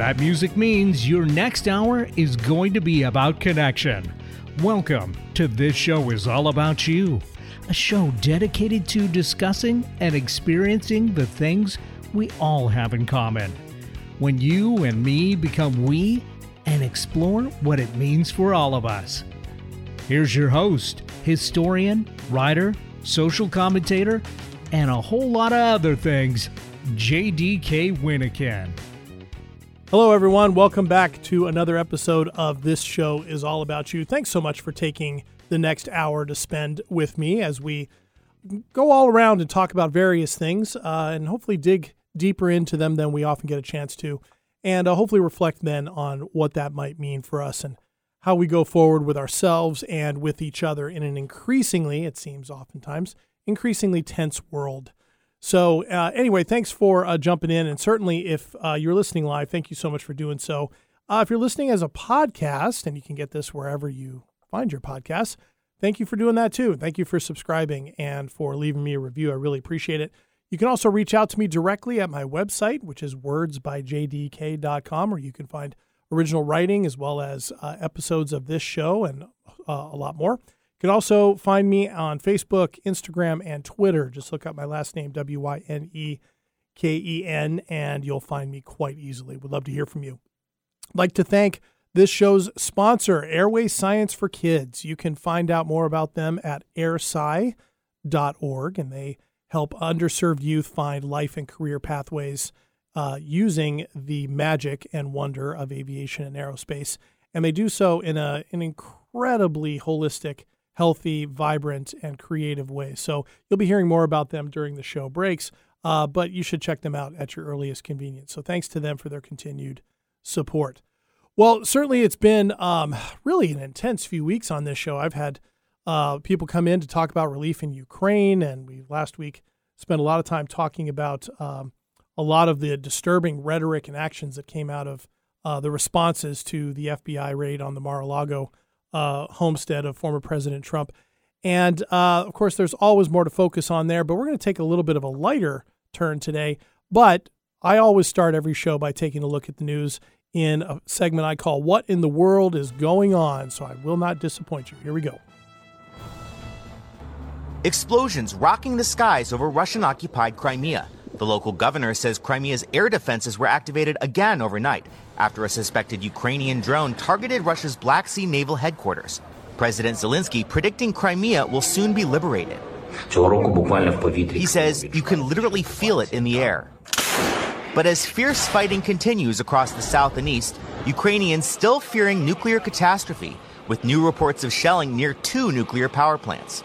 That music means your next hour is going to be about connection. Welcome to This Show is All About You, a show dedicated to discussing and experiencing the things we all have in common. When you and me become we and explore what it means for all of us. Here's your host, historian, writer, social commentator, and a whole lot of other things, JDK Wyneken. Hello, everyone. Welcome back to another episode of This Show is All About You. Thanks so much for taking the next hour to spend with me as we go all around and talk about various things uh, and hopefully dig deeper into them than we often get a chance to, and uh, hopefully reflect then on what that might mean for us and how we go forward with ourselves and with each other in an increasingly, it seems oftentimes, increasingly tense world. So, uh, anyway, thanks for uh, jumping in. And certainly, if uh, you're listening live, thank you so much for doing so. Uh, if you're listening as a podcast, and you can get this wherever you find your podcasts, thank you for doing that too. Thank you for subscribing and for leaving me a review. I really appreciate it. You can also reach out to me directly at my website, which is wordsbyjdk.com, where you can find original writing as well as uh, episodes of this show and uh, a lot more. You can also find me on Facebook, Instagram, and Twitter. Just look up my last name, W Y N E K E N, and you'll find me quite easily. Would love to hear from you. I'd like to thank this show's sponsor, Airway Science for Kids. You can find out more about them at airsci.org, and they help underserved youth find life and career pathways uh, using the magic and wonder of aviation and aerospace. And they do so in a, an incredibly holistic, healthy, vibrant, and creative way. So you'll be hearing more about them during the show breaks, uh, but you should check them out at your earliest convenience. So thanks to them for their continued support. Well, certainly it's been um, really an intense few weeks on this show. I've had uh, people come in to talk about relief in Ukraine, and we last week spent a lot of time talking about um, a lot of the disturbing rhetoric and actions that came out of uh, the responses to the FBI raid on the Mar-a-Lago uh, homestead of former President Trump. And uh, of course, there's always more to focus on there, but we're going to take a little bit of a lighter turn today. But I always start every show by taking a look at the news in a segment I call What in the World is Going On? So I will not disappoint you. Here we go. Explosions rocking the skies over Russian occupied Crimea. The local governor says Crimea's air defenses were activated again overnight after a suspected Ukrainian drone targeted Russia's Black Sea naval headquarters. President Zelensky predicting Crimea will soon be liberated. He says you can literally feel it in the air. But as fierce fighting continues across the south and east, Ukrainians still fearing nuclear catastrophe, with new reports of shelling near two nuclear power plants.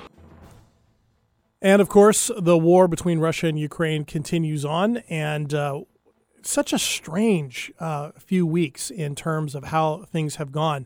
And of course, the war between Russia and Ukraine continues on, and uh, such a strange uh, few weeks in terms of how things have gone.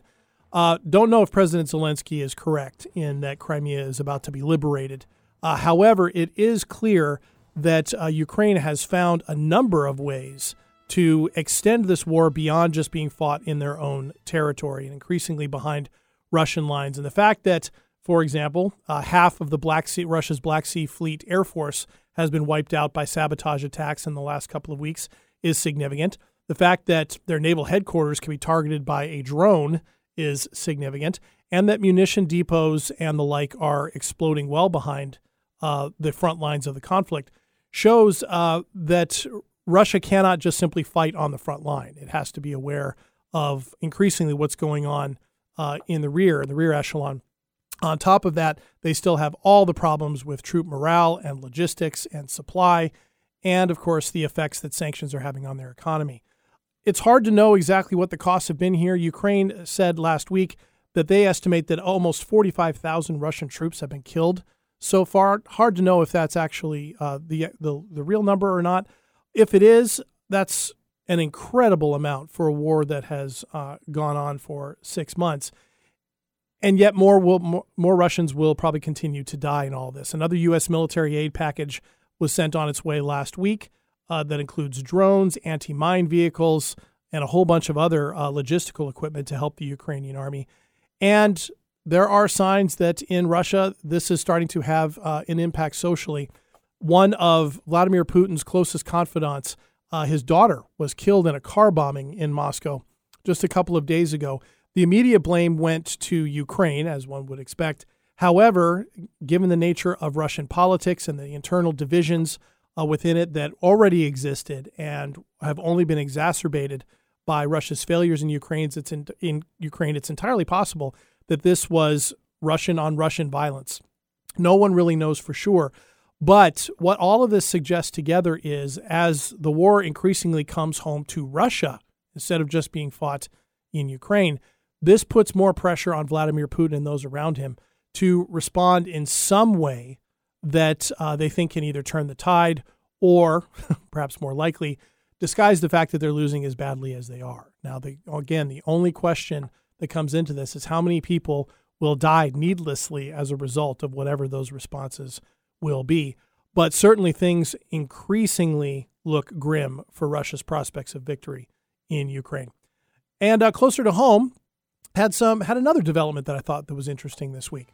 Uh, don't know if President Zelensky is correct in that Crimea is about to be liberated. Uh, however, it is clear that uh, Ukraine has found a number of ways to extend this war beyond just being fought in their own territory and increasingly behind Russian lines. And the fact that for example, uh, half of the Black Sea, Russia's Black Sea Fleet Air Force has been wiped out by sabotage attacks in the last couple of weeks is significant. The fact that their naval headquarters can be targeted by a drone is significant, and that munition depots and the like are exploding well behind uh, the front lines of the conflict shows uh, that Russia cannot just simply fight on the front line. It has to be aware of increasingly what's going on uh, in the rear, in the rear echelon on top of that, they still have all the problems with troop morale and logistics and supply, and of course, the effects that sanctions are having on their economy. It's hard to know exactly what the costs have been here. Ukraine said last week that they estimate that almost 45,000 Russian troops have been killed so far. Hard to know if that's actually uh, the, the the real number or not. If it is, that's an incredible amount for a war that has uh, gone on for six months and yet more will more, more, Russians will probably continue to die in all this. Another U.S. military aid package was sent on its way last week uh, that includes drones, anti-mine vehicles, and a whole bunch of other uh, logistical equipment to help the Ukrainian army. And there are signs that in Russia this is starting to have uh, an impact socially. One of Vladimir Putin's closest confidants uh, his daughter was killed in a car bombing in Moscow just a couple of days ago. The immediate blame went to Ukraine, as one would expect. However, given the nature of Russian politics and the internal divisions uh, within it that already existed and have only been exacerbated by Russia's failures in Ukraine, it's in, in Ukraine, it's entirely possible that this was Russian on Russian violence. No one really knows for sure. But what all of this suggests together is as the war increasingly comes home to Russia, instead of just being fought in Ukraine, this puts more pressure on Vladimir Putin and those around him to respond in some way that uh, they think can either turn the tide or, perhaps more likely, disguise the fact that they're losing as badly as they are. Now, the, again, the only question that comes into this is how many people will die needlessly as a result of whatever those responses will be. But certainly things increasingly look grim for Russia's prospects of victory in Ukraine. And uh, closer to home, had some had another development that I thought that was interesting this week.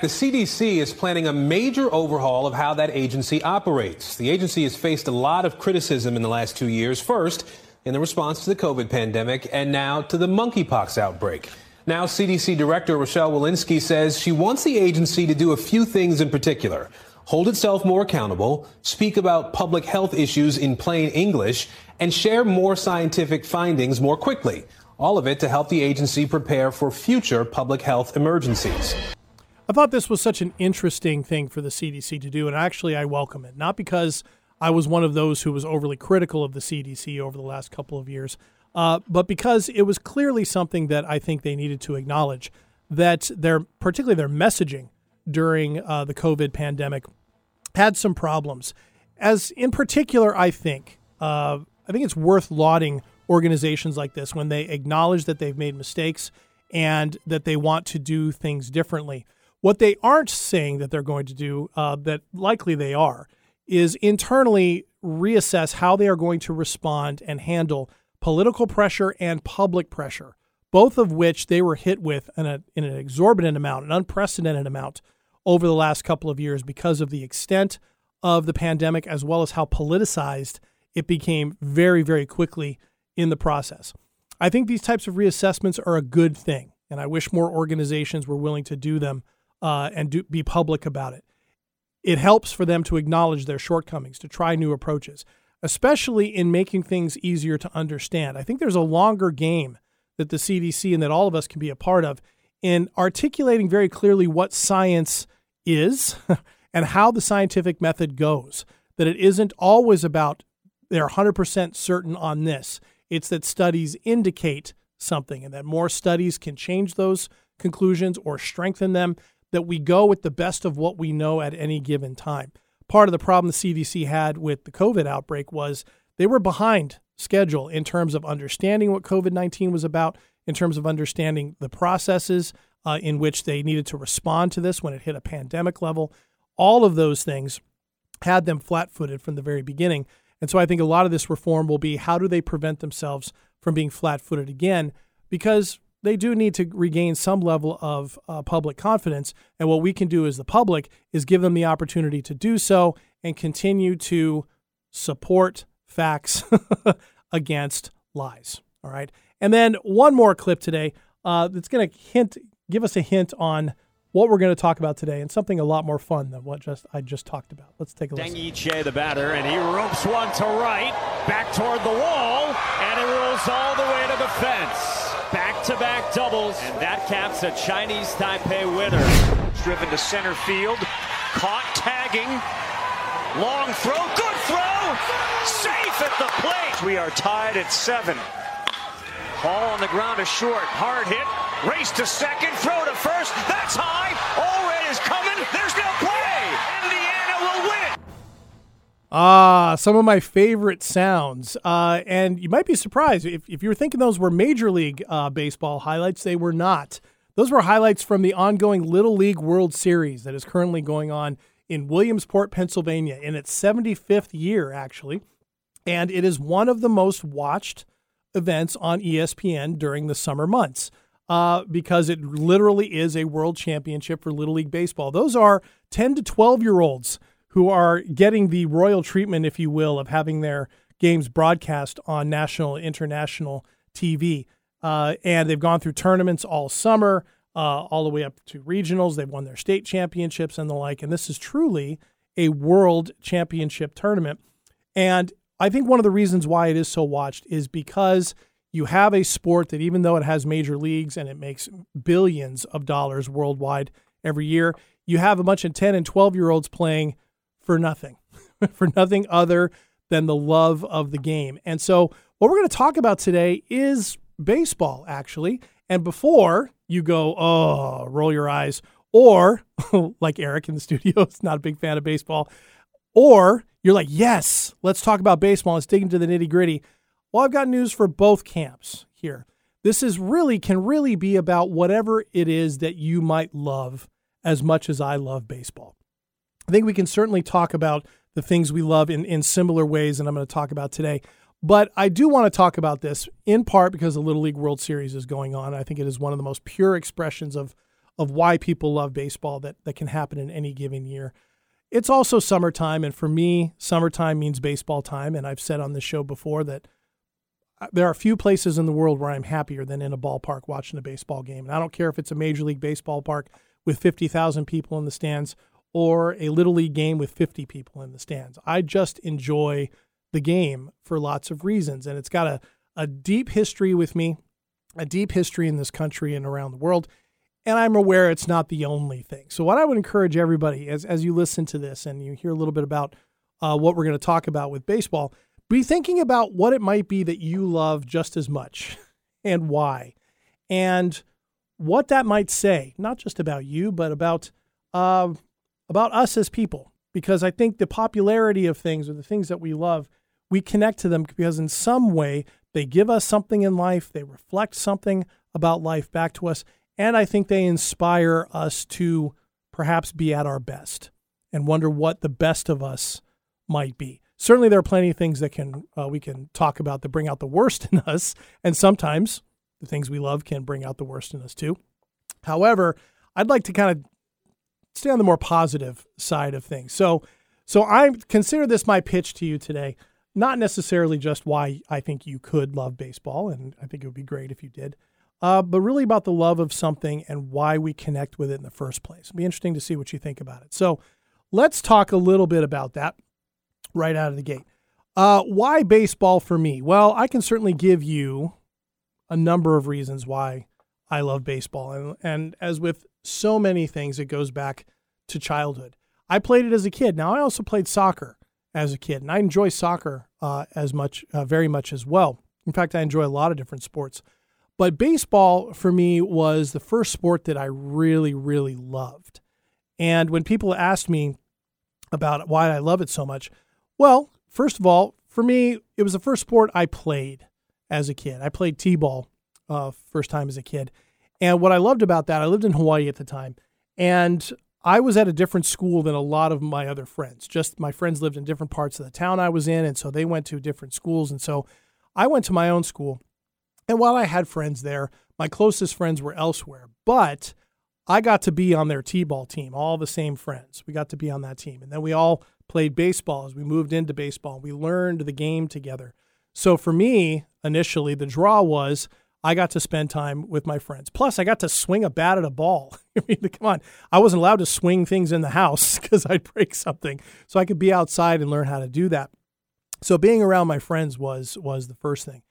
The CDC is planning a major overhaul of how that agency operates. The agency has faced a lot of criticism in the last two years. First, in the response to the COVID pandemic, and now to the monkeypox outbreak. Now, CDC Director Rochelle Walensky says she wants the agency to do a few things in particular hold itself more accountable, speak about public health issues in plain English, and share more scientific findings more quickly. All of it to help the agency prepare for future public health emergencies. I thought this was such an interesting thing for the CDC to do, and actually, I welcome it. Not because I was one of those who was overly critical of the CDC over the last couple of years, uh, but because it was clearly something that I think they needed to acknowledge that their, particularly their messaging during uh, the COVID pandemic, had some problems. As in particular, I think uh, I think it's worth lauding organizations like this when they acknowledge that they've made mistakes and that they want to do things differently. What they aren't saying that they're going to do, uh, that likely they are, is internally reassess how they are going to respond and handle political pressure and public pressure, both of which they were hit with in, a, in an exorbitant amount, an unprecedented amount over the last couple of years because of the extent of the pandemic as well as how politicized it became very, very quickly in the process. I think these types of reassessments are a good thing, and I wish more organizations were willing to do them uh, and do, be public about it. It helps for them to acknowledge their shortcomings, to try new approaches especially in making things easier to understand. I think there's a longer game that the CDC and that all of us can be a part of in articulating very clearly what science is and how the scientific method goes. That it isn't always about they're 100% certain on this. It's that studies indicate something and that more studies can change those conclusions or strengthen them, that we go with the best of what we know at any given time part of the problem the CDC had with the COVID outbreak was they were behind schedule in terms of understanding what COVID 19 was about, in terms of understanding the processes uh, in which they needed to respond to this when it hit a pandemic level. All of those things had them flat footed from the very beginning. And so I think a lot of this reform will be how do they prevent themselves from being flat footed again? Because they do need to regain some level of uh, public confidence. And what we can do as the public is give them the opportunity to do so and continue to support facts against lies. All right. And then one more clip today uh, that's going to hint, give us a hint on what we're going to talk about today and something a lot more fun than what just I just talked about. Let's take a look. Deng Yiche, the batter, and he ropes one to right, back toward the wall, and it rolls all the way to the fence back-to-back doubles, and that caps a Chinese Taipei winner. Driven to center field, caught tagging, long throw, good throw, safe at the plate. We are tied at seven. Ball on the ground is short, hard hit, race to second, throw to first, that's high, Allred is coming, there's no play, Indiana will win it. Ah, some of my favorite sounds. Uh, and you might be surprised if, if you were thinking those were Major League uh, Baseball highlights, they were not. Those were highlights from the ongoing Little League World Series that is currently going on in Williamsport, Pennsylvania, in its 75th year, actually. And it is one of the most watched events on ESPN during the summer months uh, because it literally is a world championship for Little League Baseball. Those are 10 to 12 year olds who are getting the royal treatment, if you will, of having their games broadcast on national, international TV. Uh, and they've gone through tournaments all summer, uh, all the way up to regionals. They've won their state championships and the like. And this is truly a world championship tournament. And I think one of the reasons why it is so watched is because you have a sport that, even though it has major leagues and it makes billions of dollars worldwide every year, you have a bunch of 10 and 12 year olds playing for nothing, for nothing other than the love of the game. And so, what we're going to talk about today is baseball, actually. And before you go, oh, roll your eyes, or like Eric in the studio is not a big fan of baseball, or you're like, yes, let's talk about baseball. Let's dig into the nitty gritty. Well, I've got news for both camps here. This is really can really be about whatever it is that you might love as much as I love baseball. I think we can certainly talk about the things we love in, in similar ways, and I'm going to talk about today. But I do want to talk about this in part because the Little League World Series is going on. I think it is one of the most pure expressions of of why people love baseball that, that can happen in any given year. It's also summertime, and for me, summertime means baseball time. And I've said on this show before that there are a few places in the world where I'm happier than in a ballpark watching a baseball game. And I don't care if it's a Major League Baseball park with 50,000 people in the stands or a Little League game with 50 people in the stands. I just enjoy the game for lots of reasons. And it's got a, a deep history with me, a deep history in this country and around the world. And I'm aware it's not the only thing. So, what I would encourage everybody as, as you listen to this and you hear a little bit about uh, what we're going to talk about with baseball, be thinking about what it might be that you love just as much and why. And what that might say, not just about you, but about uh, about us as people. Because I think the popularity of things or the things that we love we connect to them because in some way they give us something in life, they reflect something about life back to us, and I think they inspire us to perhaps be at our best and wonder what the best of us might be. Certainly, there are plenty of things that can uh, we can talk about that bring out the worst in us, and sometimes the things we love can bring out the worst in us too. However, I'd like to kind of stay on the more positive side of things. So, so I consider this my pitch to you today not necessarily just why I think you could love baseball, and I think it would be great if you did, uh, but really about the love of something and why we connect with it in the first place. It'd be interesting to see what you think about it. So let's talk a little bit about that right out of the gate. Uh, why baseball for me? Well, I can certainly give you a number of reasons why I love baseball. And, and as with so many things, it goes back to childhood. I played it as a kid. Now, I also played soccer as a kid, and I enjoy soccer uh, as much, uh, very much as well. In fact, I enjoy a lot of different sports. But baseball for me was the first sport that I really, really loved. And when people asked me about why I love it so much, well, first of all, for me, it was the first sport I played as a kid. I played t-ball uh, first time as a kid, and what I loved about that, I lived in Hawaii at the time, and I was at a different school than a lot of my other friends. Just my friends lived in different parts of the town I was in, and so they went to different schools. And so I went to my own school. And while I had friends there, my closest friends were elsewhere. But I got to be on their T ball team, all the same friends. We got to be on that team. And then we all played baseball as we moved into baseball. We learned the game together. So for me, initially, the draw was I got to spend time with my friends. Plus, I got to swing a bat at a ball. I mean, come on. I wasn't allowed to swing things in the house because I'd break something. So I could be outside and learn how to do that. So being around my friends was was the first thing.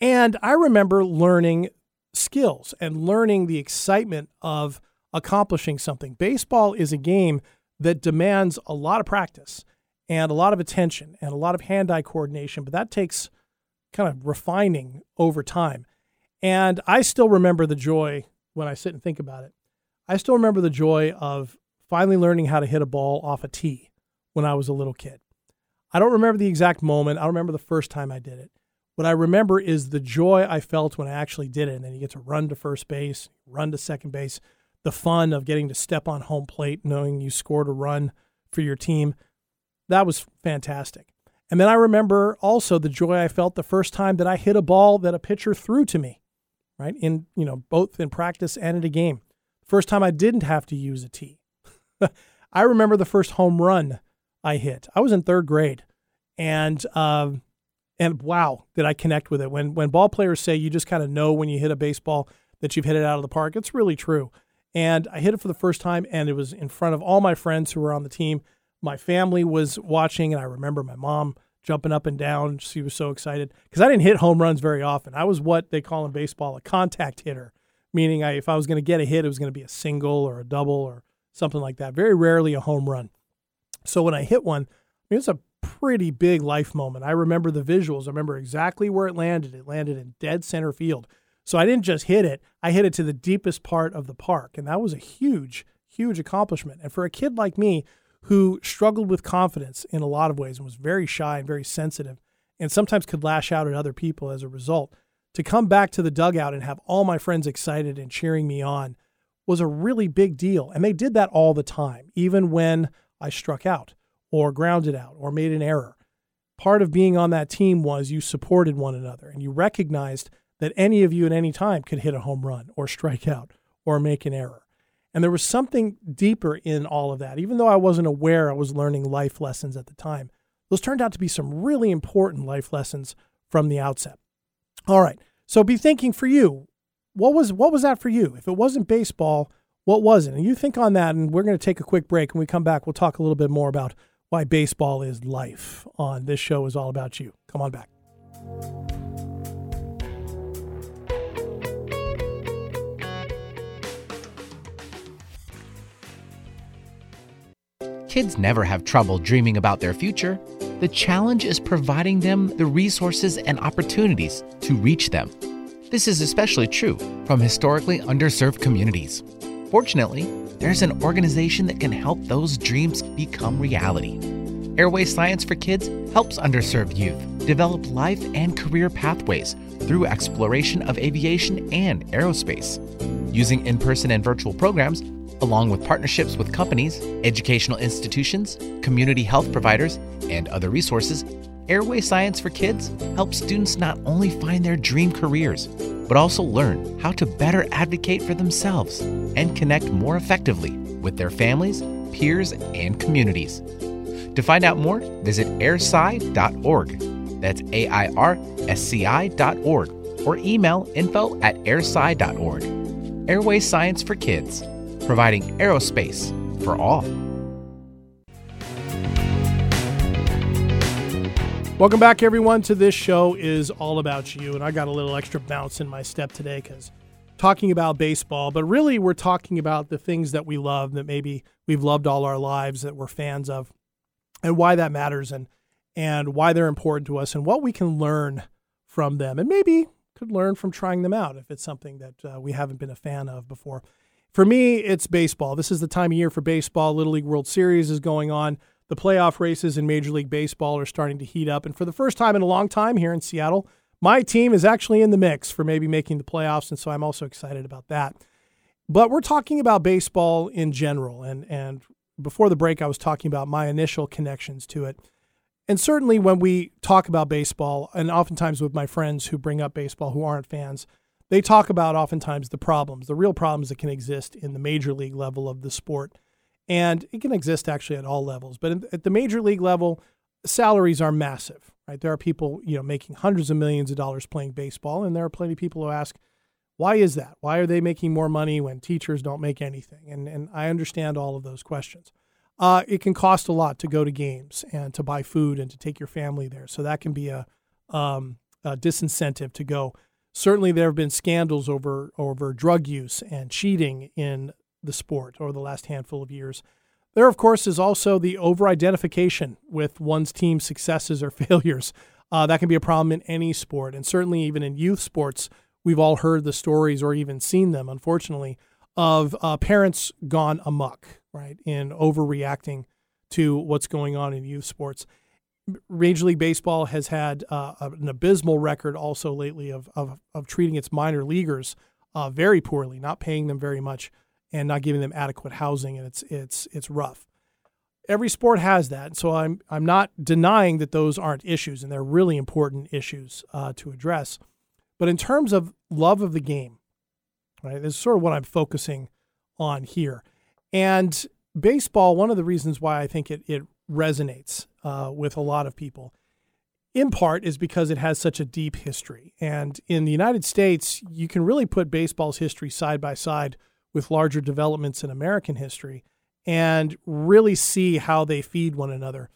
And I remember learning skills and learning the excitement of accomplishing something. Baseball is a game that demands a lot of practice and a lot of attention and a lot of hand-eye coordination, but that takes kind of refining over time. And I still remember the joy when I sit and think about it. I still remember the joy of finally learning how to hit a ball off a tee when I was a little kid. I don't remember the exact moment. I don't remember the first time I did it. What I remember is the joy I felt when I actually did it. And then you get to run to first base, run to second base, the fun of getting to step on home plate, knowing you scored a run for your team. That was fantastic. And then I remember also the joy I felt the first time that I hit a ball that a pitcher threw to me right? In, you know, both in practice and in a game. First time I didn't have to use a tee. I remember the first home run I hit. I was in third grade. And uh, And wow, did I connect with it. When when ball players say you just kind of know when you hit a baseball that you've hit it out of the park, it's really true. And I hit it for the first time, and it was in front of all my friends who were on the team. My family was watching, and I remember my mom jumping up and down. She was so excited because I didn't hit home runs very often. I was what they call in baseball a contact hitter, meaning I, if I was going to get a hit, it was going to be a single or a double or something like that. Very rarely a home run. So when I hit one, I mean, it was a pretty big life moment. I remember the visuals. I remember exactly where it landed. It landed in dead center field. So I didn't just hit it, I hit it to the deepest part of the park. And that was a huge, huge accomplishment. And for a kid like me who struggled with confidence in a lot of ways and was very shy and very sensitive and sometimes could lash out at other people as a result, to come back to the dugout and have all my friends excited and cheering me on was a really big deal. And they did that all the time, even when I struck out or grounded out or made an error. Part of being on that team was you supported one another and you recognized that any of you at any time could hit a home run or strike out or make an error. And there was something deeper in all of that. Even though I wasn't aware I was learning life lessons at the time, those turned out to be some really important life lessons from the outset. All right. So be thinking for you, what was what was that for you? If it wasn't baseball, what was it? And you think on that and we're going to take a quick break and we come back we'll talk a little bit more about why baseball is life on this show is all about you. Come on back. Kids never have trouble dreaming about their future. The challenge is providing them the resources and opportunities to reach them. This is especially true from historically underserved communities. Fortunately, there's an organization that can help those dreams become reality. Airway Science for Kids helps underserved youth develop life and career pathways through exploration of aviation and aerospace. Using in person and virtual programs, along with partnerships with companies, educational institutions, community health providers, and other resources, Airway Science for Kids helps students not only find their dream careers, but also learn how to better advocate for themselves and connect more effectively with their families, peers, and communities. To find out more, visit airsci.org. That's A I R S C I.org or email info at airsci.org. Airway Science for Kids providing aerospace for all. Welcome back, everyone, to this show is all about you. And I got a little extra bounce in my step today because talking about baseball, but really we're talking about the things that we love that maybe we've loved all our lives that we're fans of and why that matters and and why they're important to us and what we can learn from them and maybe could learn from trying them out if it's something that uh, we haven't been a fan of before. For me, it's baseball. This is the time of year for baseball. Little League World Series is going on. The playoff races in Major League Baseball are starting to heat up. And for the first time in a long time here in Seattle, my team is actually in the mix for maybe making the playoffs. And so I'm also excited about that. But we're talking about baseball in general. And, and before the break, I was talking about my initial connections to it. And certainly when we talk about baseball, and oftentimes with my friends who bring up baseball who aren't fans, they talk about oftentimes the problems, the real problems that can exist in the major league level of the sport. And it can exist actually at all levels. But at the major league level, salaries are massive, right? There are people, you know, making hundreds of millions of dollars playing baseball. And there are plenty of people who ask, why is that? Why are they making more money when teachers don't make anything? And, and I understand all of those questions. Uh, it can cost a lot to go to games and to buy food and to take your family there. So that can be a, um, a disincentive to go. Certainly, there have been scandals over over drug use and cheating in the sport over the last handful of years. There, of course, is also the over identification with one's team's successes or failures. Uh, that can be a problem in any sport, and certainly even in youth sports. We've all heard the stories or even seen them, unfortunately, of uh, parents gone amuck, right, in overreacting to what's going on in youth sports. Major League Baseball has had uh, an abysmal record also lately of, of, of treating its minor leaguers uh, very poorly, not paying them very much, and not giving them adequate housing, and it's it's it's rough. Every sport has that, so I'm I'm not denying that those aren't issues, and they're really important issues uh, to address. But in terms of love of the game, right, this is sort of what I'm focusing on here, and baseball. One of the reasons why I think it it resonates uh, with a lot of people in part is because it has such a deep history. And in the United States, you can really put baseball's history side by side with larger developments in American history and really see how they feed one another.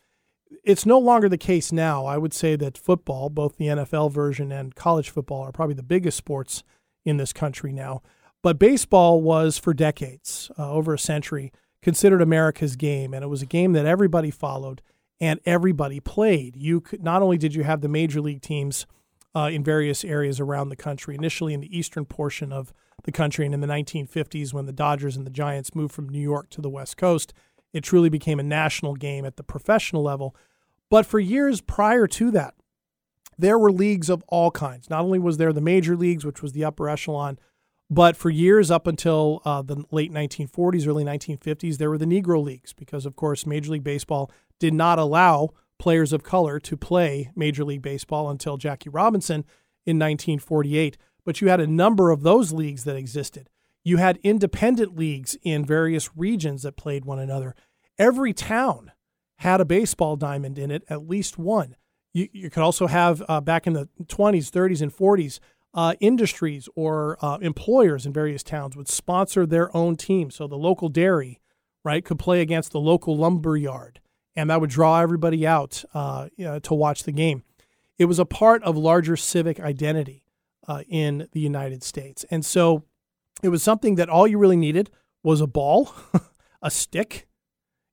It's no longer the case now. I would say that football, both the NFL version and college football, are probably the biggest sports in this country now. But baseball was, for decades, uh, over a century, considered America's game. And it was a game that everybody followed and everybody played. You could not only did you have the major league teams uh, in various areas around the country, initially in the eastern portion of the country, and in the 1950s when the Dodgers and the Giants moved from New York to the West Coast, it truly became a national game at the professional level. But for years prior to that, there were leagues of all kinds. Not only was there the major leagues, which was the upper echelon, but for years up until uh, the late 1940s, early 1950s, there were the Negro Leagues because, of course, Major League Baseball did not allow players of color to play Major League Baseball until Jackie Robinson in 1948. But you had a number of those leagues that existed. You had independent leagues in various regions that played one another. Every town had a baseball diamond in it, at least one. You, you could also have, uh, back in the 20s, 30s, and 40s, uh, industries or uh, employers in various towns would sponsor their own team. So the local dairy, right, could play against the local lumber yard, and that would draw everybody out uh, to watch the game. It was a part of larger civic identity uh, in the United States, and so it was something that all you really needed was a ball, a stick,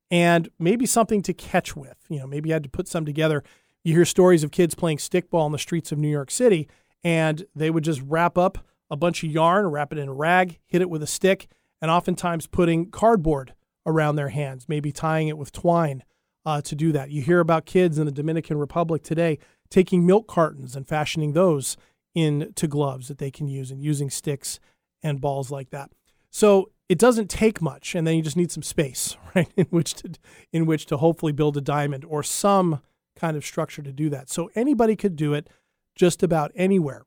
and maybe something to catch with. You know, maybe you had to put some together. You hear stories of kids playing stickball in the streets of New York City and they would just wrap up a bunch of yarn, wrap it in a rag, hit it with a stick, and oftentimes putting cardboard around their hands, maybe tying it with twine uh, to do that. You hear about kids in the Dominican Republic today taking milk cartons and fashioning those into gloves that they can use and using sticks and balls like that. So it doesn't take much, and then you just need some space, right, in which to in which to hopefully build a diamond or some kind of structure to do that. So anybody could do it just about anywhere.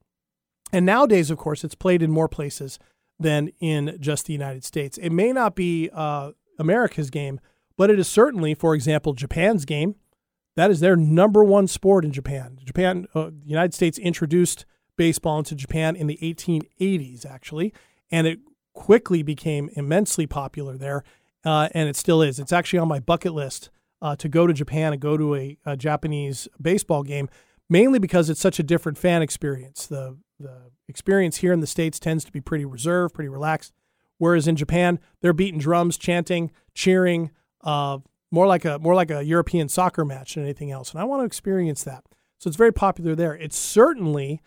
And nowadays, of course, it's played in more places than in just the United States. It may not be uh, America's game, but it is certainly, for example, Japan's game. That is their number one sport in Japan. Japan, uh, the United States introduced baseball into Japan in the 1880s, actually, and it quickly became immensely popular there, uh, and it still is. It's actually on my bucket list uh, to go to Japan and go to a, a Japanese baseball game mainly because it's such a different fan experience. The the experience here in the states tends to be pretty reserved, pretty relaxed, whereas in Japan they're beating drums, chanting, cheering, uh, more like a more like a European soccer match than anything else. And I want to experience that. So it's very popular there. It's certainly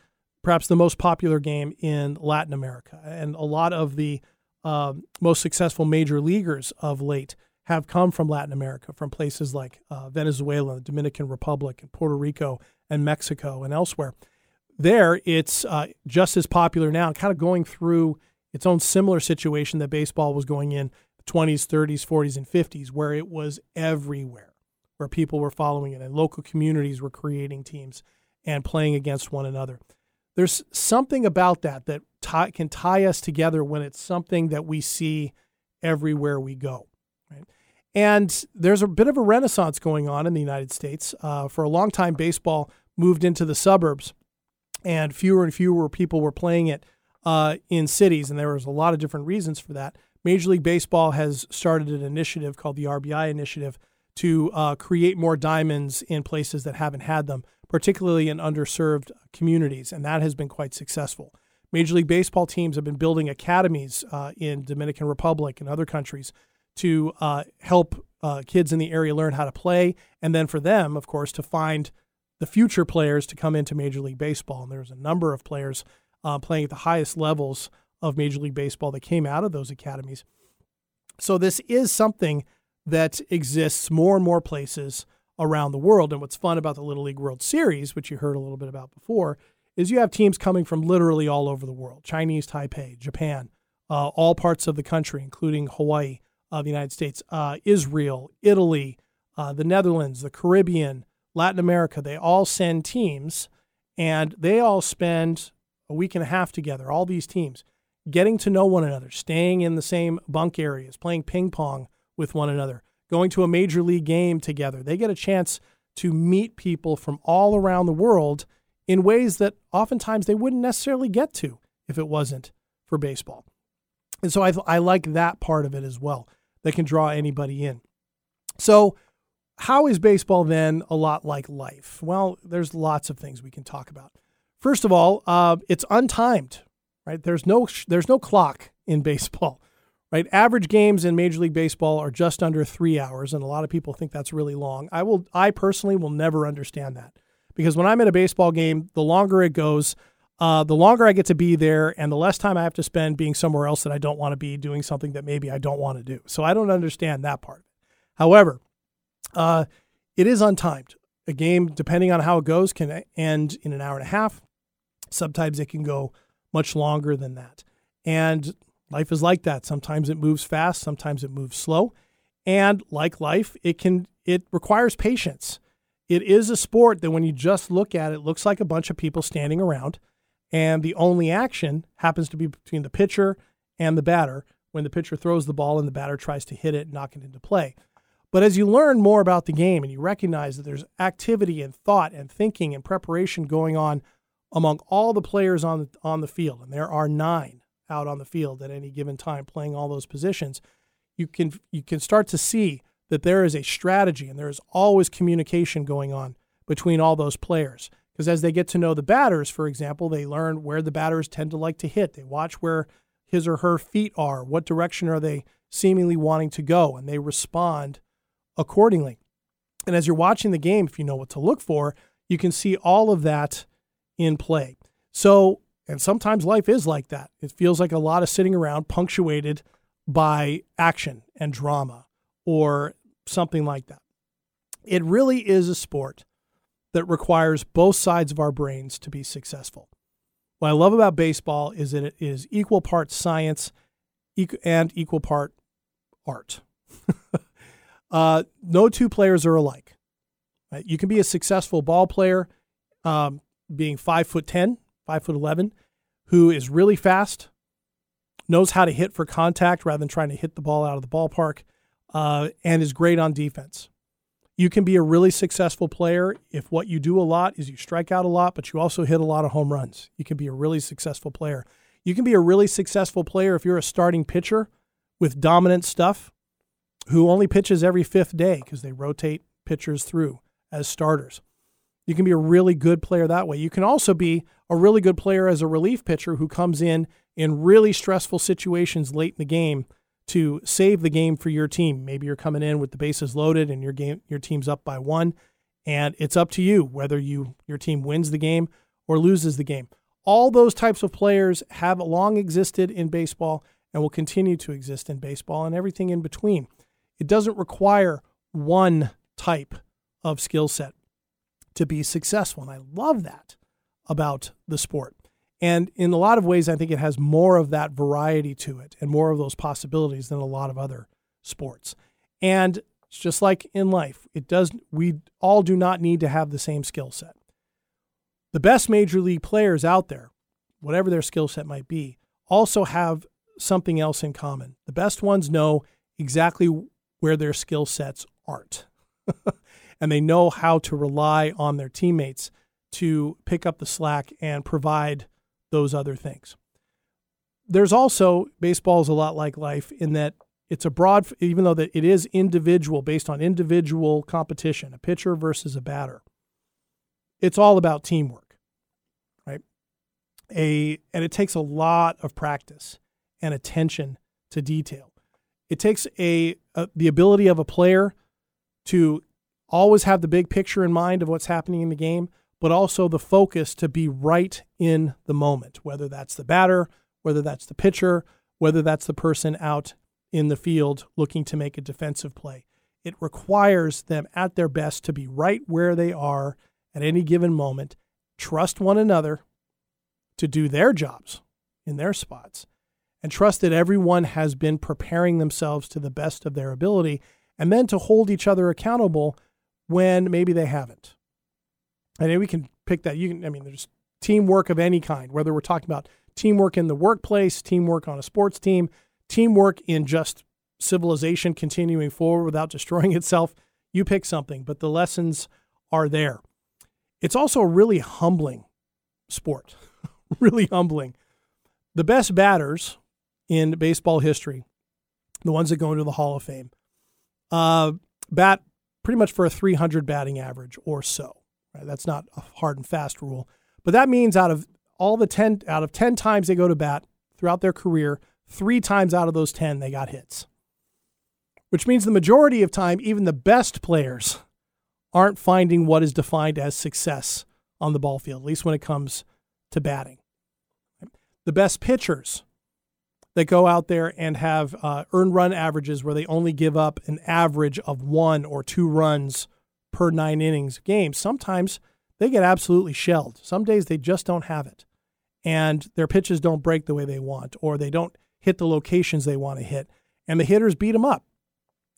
perhaps the most popular game in Latin America, and a lot of the uh, most successful major leaguers of late have come from Latin America, from places like uh, Venezuela, the Dominican Republic, and Puerto Rico, and Mexico, and elsewhere. There, it's uh, just as popular now, kind of going through its own similar situation that baseball was going in the 20s, 30s, 40s, and 50s, where it was everywhere, where people were following it, and local communities were creating teams and playing against one another. There's something about that that tie, can tie us together when it's something that we see everywhere we go. Right? And there's a bit of a renaissance going on in the United States. Uh, for a long time, baseball moved into the suburbs, and fewer and fewer people were playing it uh, in cities, and there was a lot of different reasons for that. Major League Baseball has started an initiative called the RBI Initiative to uh, create more diamonds in places that haven't had them, particularly in underserved communities, and that has been quite successful. Major League Baseball teams have been building academies uh, in Dominican Republic and other countries to uh, help uh, kids in the area learn how to play, and then for them, of course, to find the future players to come into Major League Baseball. And there's a number of players uh, playing at the highest levels of Major League Baseball that came out of those academies. So this is something that exists more and more places around the world. And what's fun about the Little League World Series, which you heard a little bit about before, is you have teams coming from literally all over the world Chinese Taipei, Japan, uh, all parts of the country, including Hawaii, of the United States, uh, Israel, Italy, uh, the Netherlands, the Caribbean, Latin America. They all send teams and they all spend a week and a half together, all these teams, getting to know one another, staying in the same bunk areas, playing ping pong with one another, going to a major league game together. They get a chance to meet people from all around the world in ways that oftentimes they wouldn't necessarily get to if it wasn't for baseball. And so I, I like that part of it as well that can draw anybody in. So, how is baseball then a lot like life? Well, there's lots of things we can talk about. First of all, uh, it's untimed, right? There's no there's no clock in baseball, right? Average games in Major League Baseball are just under three hours, and a lot of people think that's really long. I will, I personally will never understand that because when I'm at a baseball game, the longer it goes, uh, the longer I get to be there, and the less time I have to spend being somewhere else that I don't want to be doing something that maybe I don't want to do. So I don't understand that part. However, uh, it is untimed. A game, depending on how it goes, can end in an hour and a half. Sometimes it can go much longer than that. And life is like that. Sometimes it moves fast, sometimes it moves slow. And like life, it can it requires patience. It is a sport that when you just look at it, looks like a bunch of people standing around, and the only action happens to be between the pitcher and the batter when the pitcher throws the ball and the batter tries to hit it and knock it into play. But as you learn more about the game and you recognize that there's activity and thought and thinking and preparation going on among all the players on the, on the field, and there are nine out on the field at any given time playing all those positions, you can you can start to see that there is a strategy and there is always communication going on between all those players. Because as they get to know the batters, for example, they learn where the batters tend to like to hit. They watch where his or her feet are, what direction are they seemingly wanting to go, and they respond accordingly. And as you're watching the game, if you know what to look for, you can see all of that in play. So, and sometimes life is like that. It feels like a lot of sitting around punctuated by action and drama or something like that. It really is a sport that requires both sides of our brains to be successful. What I love about baseball is that it is equal part science and equal part art. uh, no two players are alike. Right? You can be a successful ball player, um, being five foot ten, five foot eleven, who is really fast, knows how to hit for contact rather than trying to hit the ball out of the ballpark, uh, and is great on defense. You can be a really successful player if what you do a lot is you strike out a lot, but you also hit a lot of home runs. You can be a really successful player. You can be a really successful player if you're a starting pitcher with dominant stuff who only pitches every fifth day because they rotate pitchers through as starters. You can be a really good player that way. You can also be a really good player as a relief pitcher who comes in in really stressful situations late in the game to save the game for your team. Maybe you're coming in with the bases loaded and your game your team's up by 1 and it's up to you whether you your team wins the game or loses the game. All those types of players have long existed in baseball and will continue to exist in baseball and everything in between. It doesn't require one type of skill set to be successful. And I love that about the sport. And in a lot of ways, I think it has more of that variety to it and more of those possibilities than a lot of other sports. And it's just like in life, it does we all do not need to have the same skill set. The best major league players out there, whatever their skill set might be, also have something else in common. The best ones know exactly where their skill sets aren't. and they know how to rely on their teammates to pick up the slack and provide those other things. There's also baseball is a lot like life in that it's a broad, even though that it is individual based on individual competition, a pitcher versus a batter. It's all about teamwork, right? A and it takes a lot of practice and attention to detail. It takes a, a the ability of a player to always have the big picture in mind of what's happening in the game, but also the focus to be right in the moment, whether that's the batter, whether that's the pitcher, whether that's the person out in the field looking to make a defensive play. It requires them at their best to be right where they are at any given moment, trust one another to do their jobs in their spots, and trust that everyone has been preparing themselves to the best of their ability, and then to hold each other accountable when maybe they haven't. And we can pick that. You can, I mean, there's teamwork of any kind, whether we're talking about teamwork in the workplace, teamwork on a sports team, teamwork in just civilization continuing forward without destroying itself. You pick something, but the lessons are there. It's also a really humbling sport, really humbling. The best batters in baseball history, the ones that go into the Hall of Fame, uh, bat pretty much for a 300 batting average or so. Right? That's not a hard and fast rule, but that means out of all the 10 out of 10 times they go to bat throughout their career, 3 times out of those 10 they got hits. Which means the majority of time even the best players aren't finding what is defined as success on the ball field, at least when it comes to batting. The best pitchers that go out there and have uh, earned run averages where they only give up an average of one or two runs per nine innings game, sometimes they get absolutely shelled. Some days they just don't have it. And their pitches don't break the way they want, or they don't hit the locations they want to hit. And the hitters beat them up.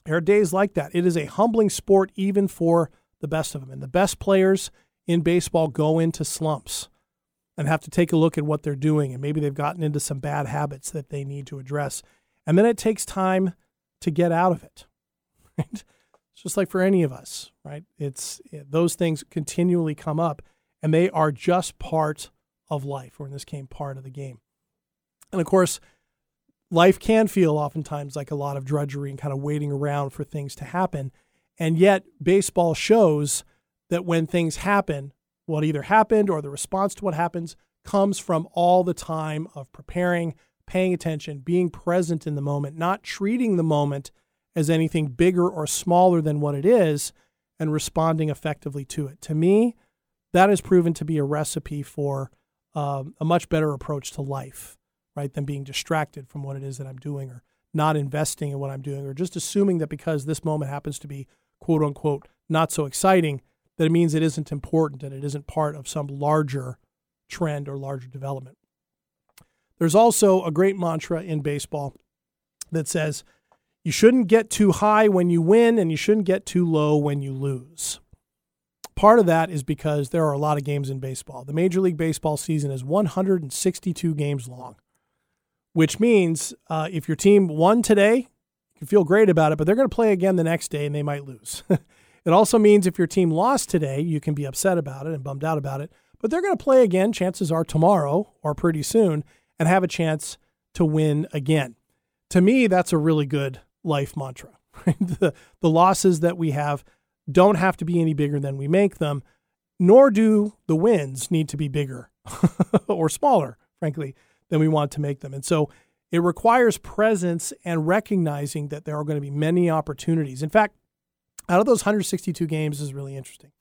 There are days like that. It is a humbling sport, even for the best of them. And the best players in baseball go into slumps and have to take a look at what they're doing. And maybe they've gotten into some bad habits that they need to address. And then it takes time to get out of it. Right? It's just like for any of us, right? It's those things continually come up and they are just part of life, or in this case, part of the game. And of course, life can feel oftentimes like a lot of drudgery and kind of waiting around for things to happen. And yet, baseball shows that when things happen, what either happened or the response to what happens comes from all the time of preparing, paying attention, being present in the moment, not treating the moment as anything bigger or smaller than what it is, and responding effectively to it. To me, that has proven to be a recipe for um, a much better approach to life, right, than being distracted from what it is that I'm doing or not investing in what I'm doing or just assuming that because this moment happens to be quote unquote not so exciting, that it means it isn't important and it isn't part of some larger trend or larger development. There's also a great mantra in baseball that says you shouldn't get too high when you win and you shouldn't get too low when you lose. Part of that is because there are a lot of games in baseball. The Major League Baseball season is 162 games long, which means uh, if your team won today, you can feel great about it, but they're going to play again the next day and they might lose. It also means if your team lost today, you can be upset about it and bummed out about it, but they're going to play again, chances are tomorrow or pretty soon, and have a chance to win again. To me, that's a really good life mantra. the, the losses that we have don't have to be any bigger than we make them, nor do the wins need to be bigger or smaller, frankly, than we want to make them. And so it requires presence and recognizing that there are going to be many opportunities. In fact, out of those 162 games is really interesting.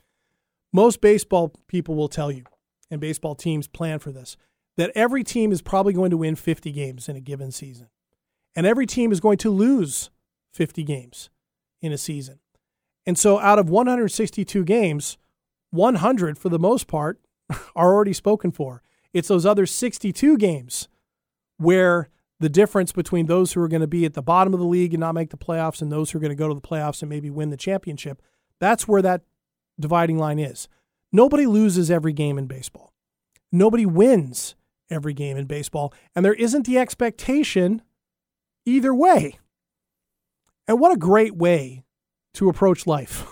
Most baseball people will tell you, and baseball teams plan for this, that every team is probably going to win 50 games in a given season. And every team is going to lose 50 games in a season. And so out of 162 games, 100 for the most part are already spoken for. It's those other 62 games where the difference between those who are going to be at the bottom of the league and not make the playoffs and those who are going to go to the playoffs and maybe win the championship. That's where that dividing line is. Nobody loses every game in baseball. Nobody wins every game in baseball. And there isn't the expectation either way. And what a great way to approach life,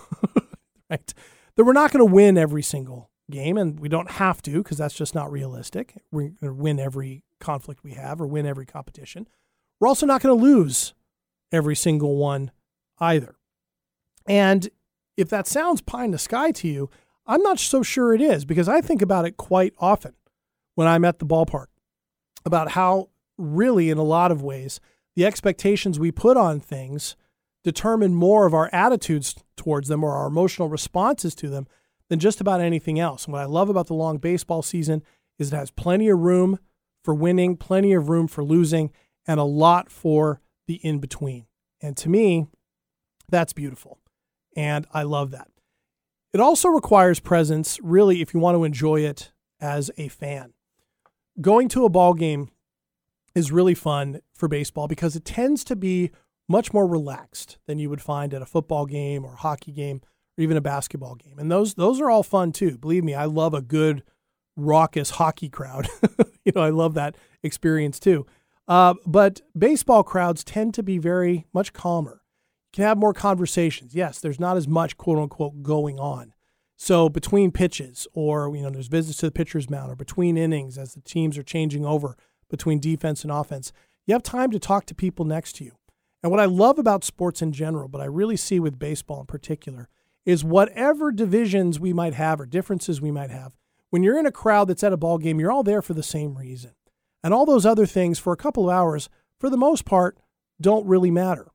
right? That we're not going to win every single game, and we don't have to because that's just not realistic. We're going to win every conflict we have or win every competition. We're also not going to lose every single one either. And if that sounds pie in the sky to you, I'm not so sure it is because I think about it quite often when I'm at the ballpark about how, really, in a lot of ways, the expectations we put on things determine more of our attitudes towards them or our emotional responses to them than just about anything else. And what I love about the long baseball season is it has plenty of room for winning, plenty of room for losing, and a lot for the in between. And to me, that's beautiful. And I love that. It also requires presence, really, if you want to enjoy it as a fan. Going to a ball game is really fun for baseball because it tends to be much more relaxed than you would find at a football game or hockey game or even a basketball game. And those those are all fun too. Believe me, I love a good raucous hockey crowd. you know, I love that experience too. Uh, but baseball crowds tend to be very much calmer. You can have more conversations. Yes, there's not as much quote unquote going on. So between pitches, or you know, there's visits to the pitcher's mound, or between innings as the teams are changing over between defense and offense, you have time to talk to people next to you. And what I love about sports in general, but I really see with baseball in particular, is whatever divisions we might have or differences we might have, when you're in a crowd that's at a ball game, you're all there for the same reason. And all those other things for a couple of hours, for the most part, don't really matter.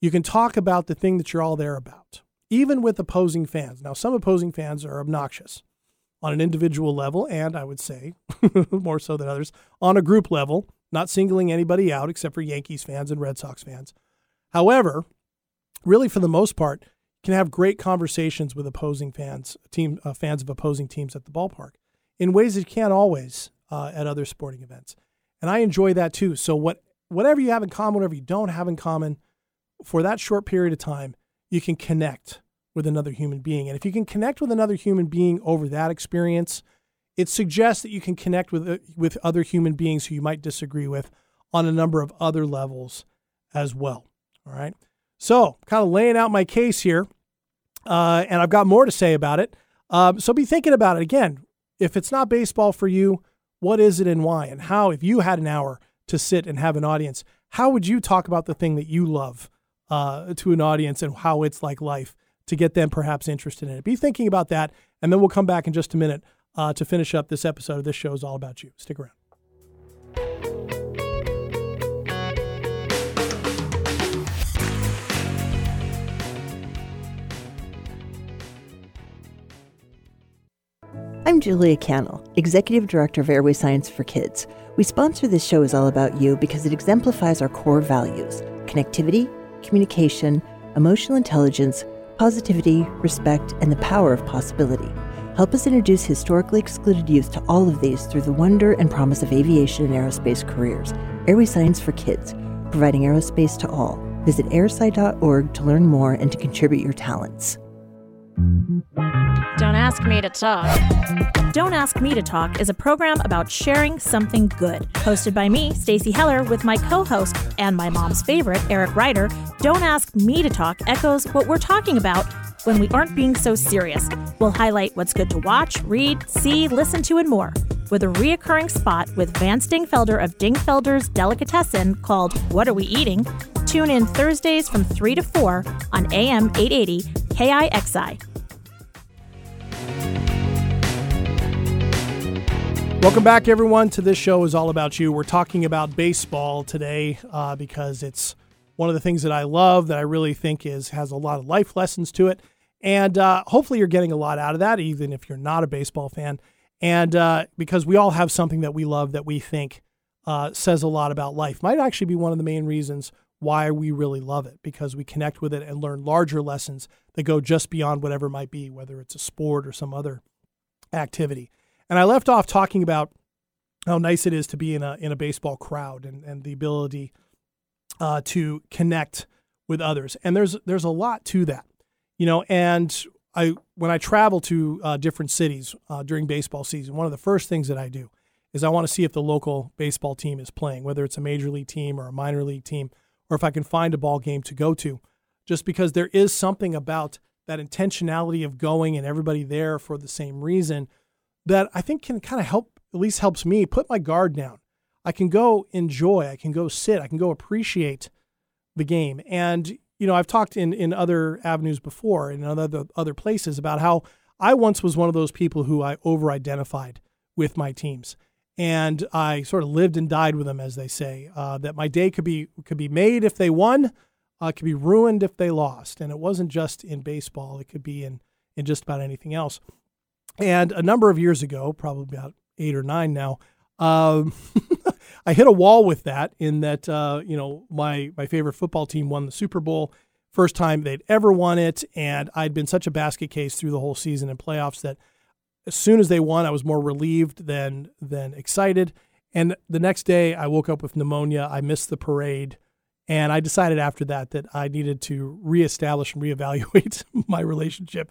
You can talk about the thing that you're all there about, even with opposing fans. Now, some opposing fans are obnoxious on an individual level, and I would say more so than others, on a group level, not singling anybody out except for Yankees fans and Red Sox fans. However, really for the most part, can have great conversations with opposing fans, team uh, fans of opposing teams at the ballpark, in ways that you can't always uh, at other sporting events. And I enjoy that too. So what whatever you have in common, whatever you don't have in common, for that short period of time, you can connect with another human being. And if you can connect with another human being over that experience, it suggests that you can connect with uh, with other human beings who you might disagree with on a number of other levels as well. All right. So, kind of laying out my case here uh, and I've got more to say about it. Um, so be thinking about it again. If it's not baseball for you, what is it and why? And how, if you had an hour to sit and have an audience, how would you talk about the thing that you love uh, to an audience and how it's like life to get them perhaps interested in it? Be thinking about that. And then we'll come back in just a minute uh, to finish up this episode of This Show is All About You. Stick around. I'm Julia Cannell, Executive Director of Airway Science for Kids. We sponsor this show is all about you because it exemplifies our core values connectivity, communication, emotional intelligence, positivity, respect, and the power of possibility. Help us introduce historically excluded youth to all of these through the wonder and promise of aviation and aerospace careers. Airway Science for Kids, providing aerospace to all. Visit airsci.org to learn more and to contribute your talents. Don't ask me to talk. Don't Ask Me to Talk is a program about sharing something good. Hosted by me, Stacy Heller, with my co-host and my mom's favorite, Eric Ryder. Don't Ask Me to Talk echoes what we're talking about when we aren't being so serious. We'll highlight what's good to watch, read, see, listen to, and more. With a reoccurring spot with Vance Dingfelder of Dingfelder's Delicatessen called What Are We Eating? Tune in Thursdays from 3 to 4 on AM 880 KIXI. Welcome back, everyone, to this show is all about you. We're talking about baseball today uh, because it's one of the things that I love that I really think is has a lot of life lessons to it, and uh, hopefully you're getting a lot out of that, even if you're not a baseball fan. And uh, because we all have something that we love that we think uh, says a lot about life, might actually be one of the main reasons why we really love it because we connect with it and learn larger lessons that go just beyond whatever might be, whether it's a sport or some other activity. And I left off talking about how nice it is to be in a in a baseball crowd and, and the ability uh, to connect with others. And there's there's a lot to that, you know. And I when I travel to uh, different cities uh, during baseball season, one of the first things that I do is I want to see if the local baseball team is playing, whether it's a major league team or a minor league team, or if I can find a ball game to go to, just because there is something about that intentionality of going and everybody there for the same reason that I think can kind of help, at least helps me put my guard down. I can go enjoy, I can go sit, I can go appreciate the game. And, you know, I've talked in, in other avenues before, in other, other places, about how I once was one of those people who I over identified with my teams. And I sort of lived and died with them, as they say. Uh, that my day could be could be made if they won, uh, could be ruined if they lost. And it wasn't just in baseball; it could be in in just about anything else. And a number of years ago, probably about eight or nine now, um, I hit a wall with that. In that, uh, you know, my my favorite football team won the Super Bowl, first time they'd ever won it, and I'd been such a basket case through the whole season and playoffs that as soon as they won, I was more relieved than than excited. And the next day, I woke up with pneumonia. I missed the parade. And I decided after that that I needed to reestablish and reevaluate my relationship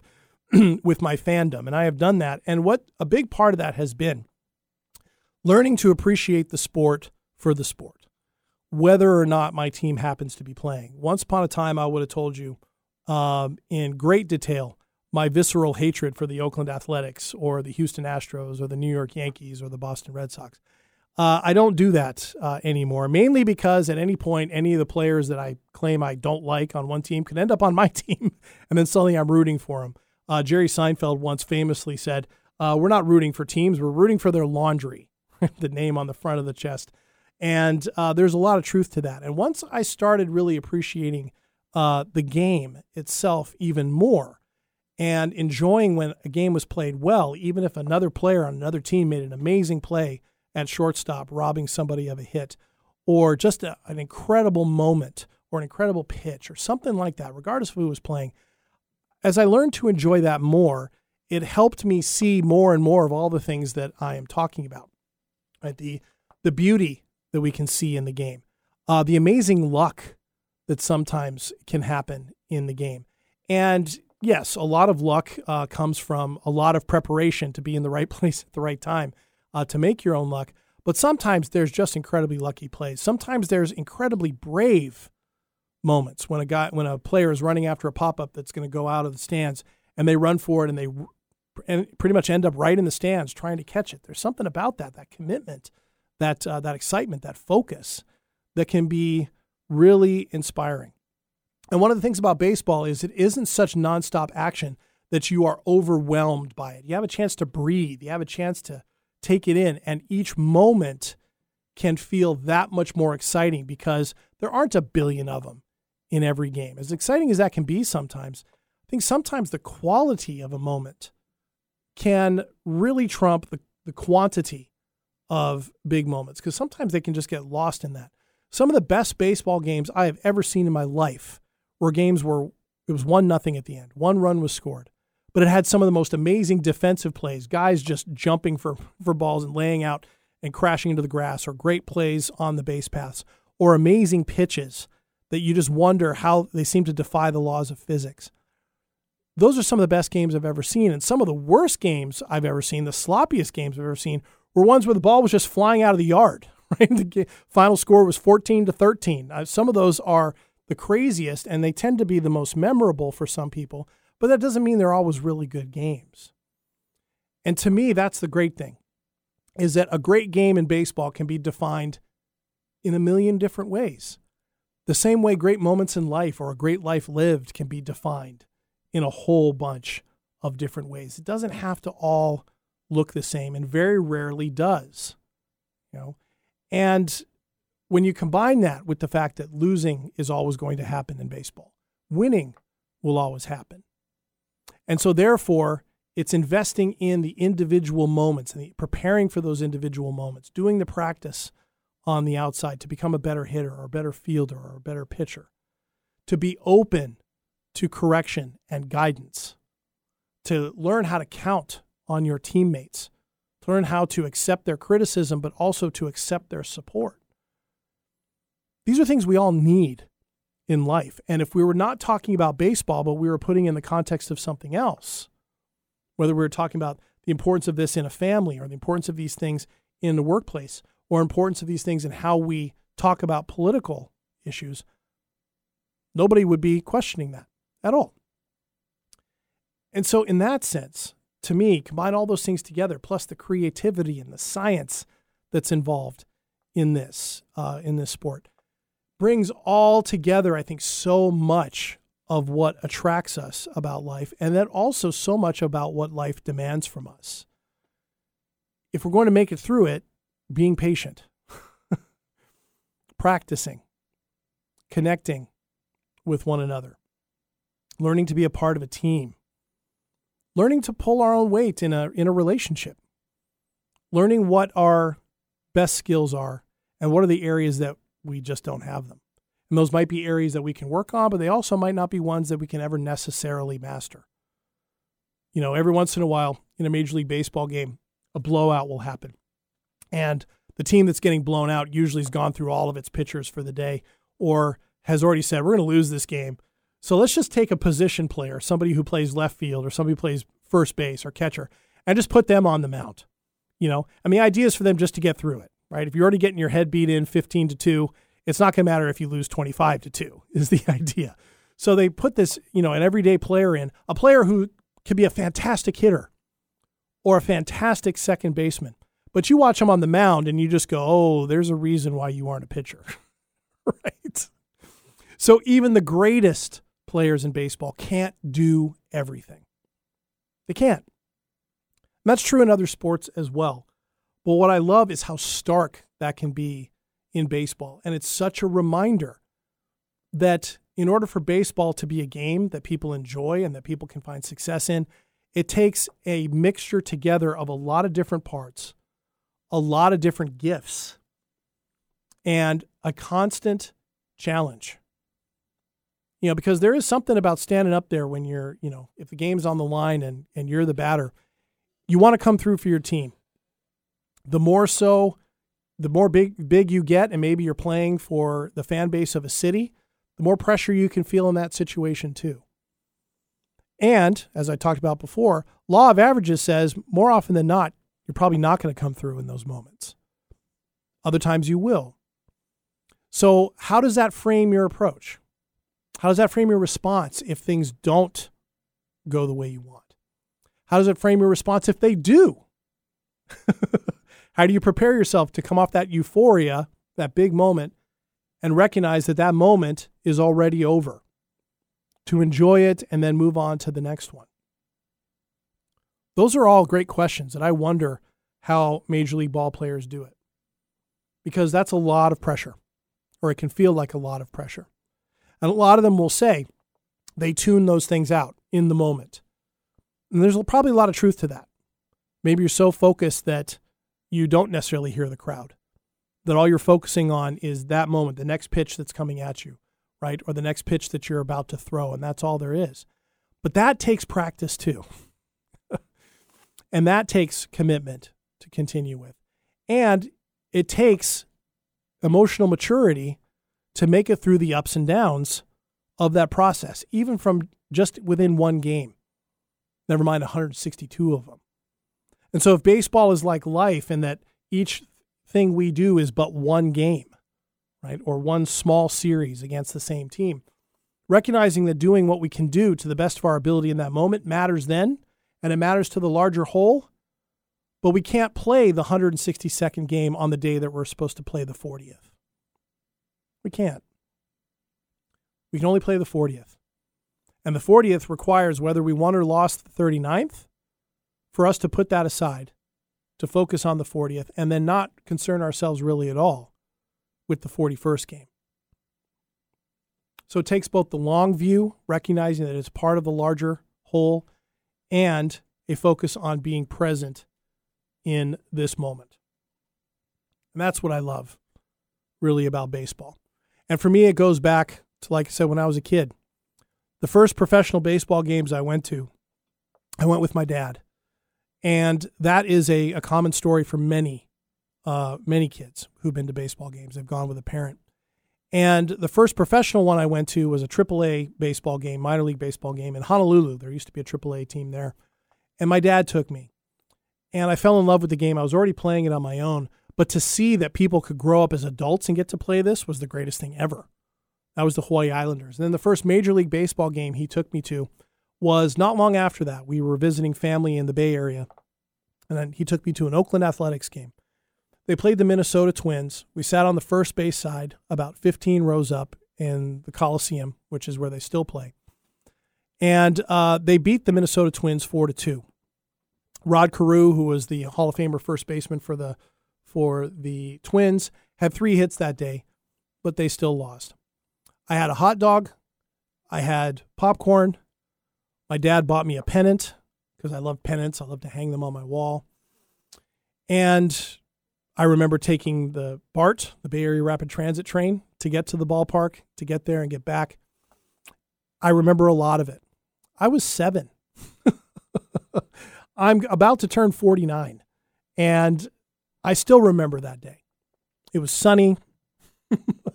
with my fandom. And I have done that. And what a big part of that has been learning to appreciate the sport for the sport, whether or not my team happens to be playing. Once upon a time, I would have told you um, in great detail my visceral hatred for the Oakland Athletics or the Houston Astros or the New York Yankees or the Boston Red Sox. Uh, I don't do that uh, anymore, mainly because at any point, any of the players that I claim I don't like on one team could end up on my team, and then suddenly I'm rooting for them. Uh, Jerry Seinfeld once famously said, uh, We're not rooting for teams, we're rooting for their laundry, the name on the front of the chest. And uh, there's a lot of truth to that. And once I started really appreciating uh, the game itself even more and enjoying when a game was played well, even if another player on another team made an amazing play at shortstop, robbing somebody of a hit, or just a, an incredible moment or an incredible pitch or something like that, regardless of who was playing. As I learned to enjoy that more, it helped me see more and more of all the things that I am talking about. Right? The the beauty that we can see in the game, uh, the amazing luck that sometimes can happen in the game, and yes, a lot of luck uh, comes from a lot of preparation to be in the right place at the right time uh, to make your own luck. But sometimes there's just incredibly lucky plays. Sometimes there's incredibly brave moments when a guy when a player is running after a pop up that's going to go out of the stands and they run for it and they and pretty much end up right in the stands trying to catch it. There's something about that that commitment, that uh, that excitement, that focus that can be really inspiring. And one of the things about baseball is it isn't such nonstop action that you are overwhelmed by it. You have a chance to breathe. You have a chance to take it in, and each moment can feel that much more exciting because there aren't a billion of them in every game. As exciting as that can be sometimes, I think sometimes the quality of a moment can really trump the, the quantity of big moments because sometimes they can just get lost in that. Some of the best baseball games I have ever seen in my life were games where it was one nothing at the end. One run was scored but it had some of the most amazing defensive plays, guys just jumping for, for balls and laying out and crashing into the grass, or great plays on the base paths, or amazing pitches that you just wonder how they seem to defy the laws of physics. Those are some of the best games I've ever seen. And some of the worst games I've ever seen, the sloppiest games I've ever seen, were ones where the ball was just flying out of the yard. Right? The final score was 14 to 13. Uh, some of those are the craziest, and they tend to be the most memorable for some people but that doesn't mean they're always really good games. And to me, that's the great thing is that a great game in baseball can be defined in a million different ways. The same way great moments in life or a great life lived can be defined in a whole bunch of different ways. It doesn't have to all look the same and very rarely does. You know? And when you combine that with the fact that losing is always going to happen in baseball, winning will always happen. And so, therefore, it's investing in the individual moments and the, preparing for those individual moments, doing the practice on the outside to become a better hitter or a better fielder or a better pitcher, to be open to correction and guidance, to learn how to count on your teammates, to learn how to accept their criticism, but also to accept their support. These are things we all need in life. And if we were not talking about baseball, but we were putting in the context of something else, whether we were talking about the importance of this in a family or the importance of these things in the workplace or importance of these things in how we talk about political issues, nobody would be questioning that at all. And so, in that sense, to me, combine all those things together, plus the creativity and the science that's involved in this uh, in this sport brings all together, I think, so much of what attracts us about life, and then also so much about what life demands from us. If we're going to make it through it, being patient, practicing, connecting with one another, learning to be a part of a team, learning to pull our own weight in a, in a relationship, learning what our best skills are and what are the areas that we just don't have them. And those might be areas that we can work on, but they also might not be ones that we can ever necessarily master. You know, every once in a while in a Major League Baseball game, a blowout will happen. And the team that's getting blown out usually has gone through all of its pitchers for the day or has already said, we're going to lose this game. So let's just take a position player, somebody who plays left field or somebody who plays first base or catcher, and just put them on the mound. You know, and the idea is for them just to get through it, right? If you're already getting your head beat in 15 to 2, it's not going to matter if you lose 25 to 2 is the idea. So they put this, you know, an everyday player in, a player who could be a fantastic hitter or a fantastic second baseman. But you watch him on the mound and you just go, oh, there's a reason why you aren't a pitcher. right? So even the greatest players in baseball can't do everything. They can't. And that's true in other sports as well. But what I love is how stark that can be in baseball. And it's such a reminder that in order for baseball to be a game that people enjoy and that people can find success in, it takes a mixture together of a lot of different parts, a lot of different gifts, and a constant challenge. You know, because there is something about standing up there when you're, you know, if the game's on the line and, and you're the batter, you want to come through for your team. The more so, the more big big you get, and maybe you're playing for the fan base of a city, the more pressure you can feel in that situation too. And as I talked about before, law of averages says more often than not, you're probably not going to come through in those moments. Other times you will. So, how does that frame your approach? How does that frame your response if things don't go the way you want? How does it frame your response if they do? How do you prepare yourself to come off that euphoria, that big moment, and recognize that that moment is already over? To enjoy it and then move on to the next one. Those are all great questions, and I wonder how Major League ball players do it. Because that's a lot of pressure, or it can feel like a lot of pressure. And a lot of them will say they tune those things out in the moment. And there's probably a lot of truth to that. Maybe you're so focused that you don't necessarily hear the crowd, that all you're focusing on is that moment, the next pitch that's coming at you, right? Or the next pitch that you're about to throw, and that's all there is. But that takes practice too. and that takes commitment to continue with. And it takes emotional maturity to make it through the ups and downs of that process, even from just within one game, never mind 162 of them. And so, if baseball is like life and that each thing we do is but one game, right, or one small series against the same team, recognizing that doing what we can do to the best of our ability in that moment matters then, and it matters to the larger whole. But we can't play the 162nd game on the day that we're supposed to play the 40th. We can't. We can only play the 40th. And the 40th requires whether we won or lost the 39th for us to put that aside, to focus on the 40th, and then not concern ourselves really at all with the 41st game. So it takes both the long view, recognizing that it's part of the larger whole, and a focus on being present in this moment. And that's what I love really about baseball. And for me, it goes back to, like I said, when I was a kid. The first professional baseball games I went to, I went with my dad. And that is a, a common story for many, uh, many kids who've been to baseball games. They've gone with a parent. And the first professional one I went to was a AAA baseball game, minor league baseball game in Honolulu. There used to be a AAA team there. And my dad took me. And I fell in love with the game. I was already playing it on my own, but to see that people could grow up as adults and get to play this was the greatest thing ever. That was the Hawaii Islanders. And then the first Major League Baseball game he took me to was not long after that. We were visiting family in the Bay Area. And then he took me to an Oakland Athletics game. They played the Minnesota Twins. We sat on the first base side, about 15 rows up in the Coliseum, which is where they still play. And uh, they beat the Minnesota Twins 4 to 2. Rod Carew, who was the Hall of Famer first baseman for the for the Twins, had three hits that day, but they still lost. I had a hot dog, I had popcorn. My dad bought me a pennant because I love pennants. I love to hang them on my wall. And I remember taking the BART, the Bay Area Rapid Transit train, to get to the ballpark, to get there and get back. I remember a lot of it. I was seven. I'm about to turn 49. And I still remember that day. It was sunny.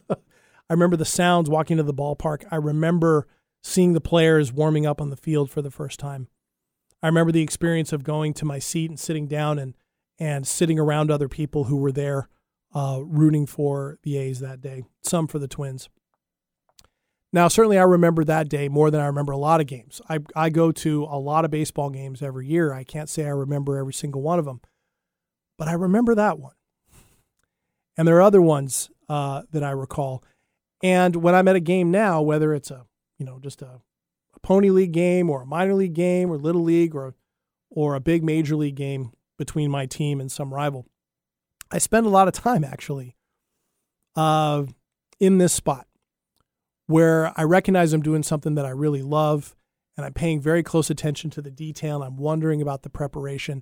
I remember the sounds walking to the ballpark. I remember seeing the players warming up on the field for the first time. I remember the experience of going to my seat and sitting down and and sitting around other people who were there uh, rooting for the A's that day, some for the Twins. Now, certainly I remember that day more than I remember a lot of games. I, I go to a lot of baseball games every year. I can't say I remember every single one of them, but I remember that one. And there are other ones uh, that I recall. And when I'm at a game now, whether it's a, you know, just a, a pony league game or a minor league game or little league or, or a big major league game between my team and some rival, I spend a lot of time actually uh, in this spot where I recognize I'm doing something that I really love and I'm paying very close attention to the detail. I'm wondering about the preparation.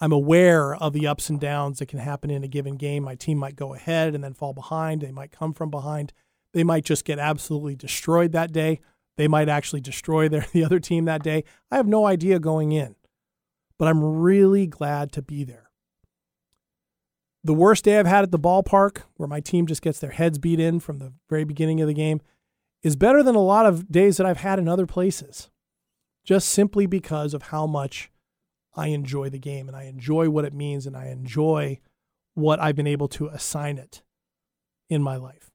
I'm aware of the ups and downs that can happen in a given game. My team might go ahead and then fall behind. They might come from behind. They might just get absolutely destroyed that day. They might actually destroy their, the other team that day. I have no idea going in, but I'm really glad to be there. The worst day I've had at the ballpark, where my team just gets their heads beat in from the very beginning of the game, is better than a lot of days that I've had in other places, just simply because of how much I enjoy the game and I enjoy what it means and I enjoy what I've been able to assign it in my life.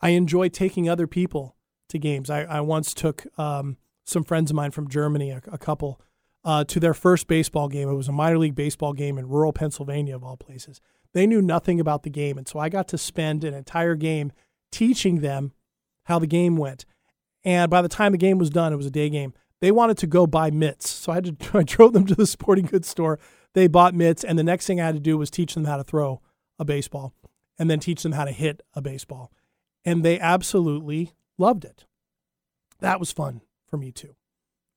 I enjoy taking other people to games. I, I once took um, some friends of mine from Germany, a, a couple, uh, to their first baseball game. It was a minor league baseball game in rural Pennsylvania, of all places. They knew nothing about the game. And so I got to spend an entire game teaching them how the game went. And by the time the game was done, it was a day game. They wanted to go buy mitts. So I had to I drove them to the sporting goods store. They bought mitts, and the next thing I had to do was teach them how to throw a baseball and then teach them how to hit a baseball. And they absolutely loved it. That was fun for me too.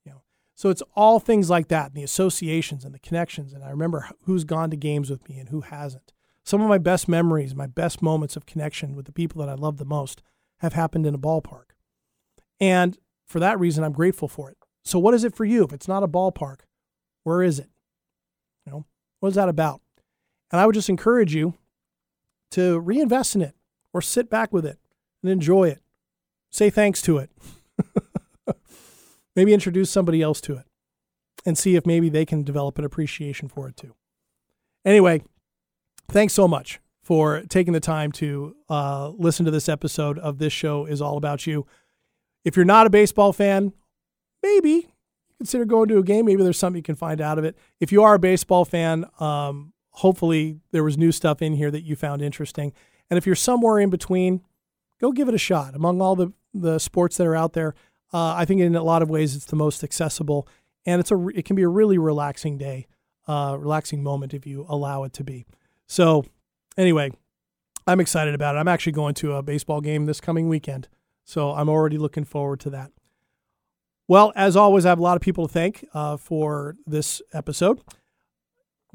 You know. So it's all things like that, and the associations and the connections. And I remember who's gone to games with me and who hasn't. Some of my best memories, my best moments of connection with the people that I love the most have happened in a ballpark. And for that reason, I'm grateful for it. So, what is it for you? If it's not a ballpark, where is it? You know, what is that about? And I would just encourage you to reinvest in it or sit back with it and enjoy it. Say thanks to it. maybe introduce somebody else to it and see if maybe they can develop an appreciation for it too. Anyway, thanks so much for taking the time to uh, listen to this episode of This Show is All About You. If you're not a baseball fan, maybe consider going to a game. Maybe there's something you can find out of it. If you are a baseball fan, um, hopefully there was new stuff in here that you found interesting. And if you're somewhere in between, go give it a shot. Among all the, the sports that are out there, uh, I think in a lot of ways it's the most accessible, and it's a it can be a really relaxing day, uh, relaxing moment if you allow it to be. So anyway, I'm excited about it. I'm actually going to a baseball game this coming weekend. So I'm already looking forward to that. Well, as always, I have a lot of people to thank uh, for this episode.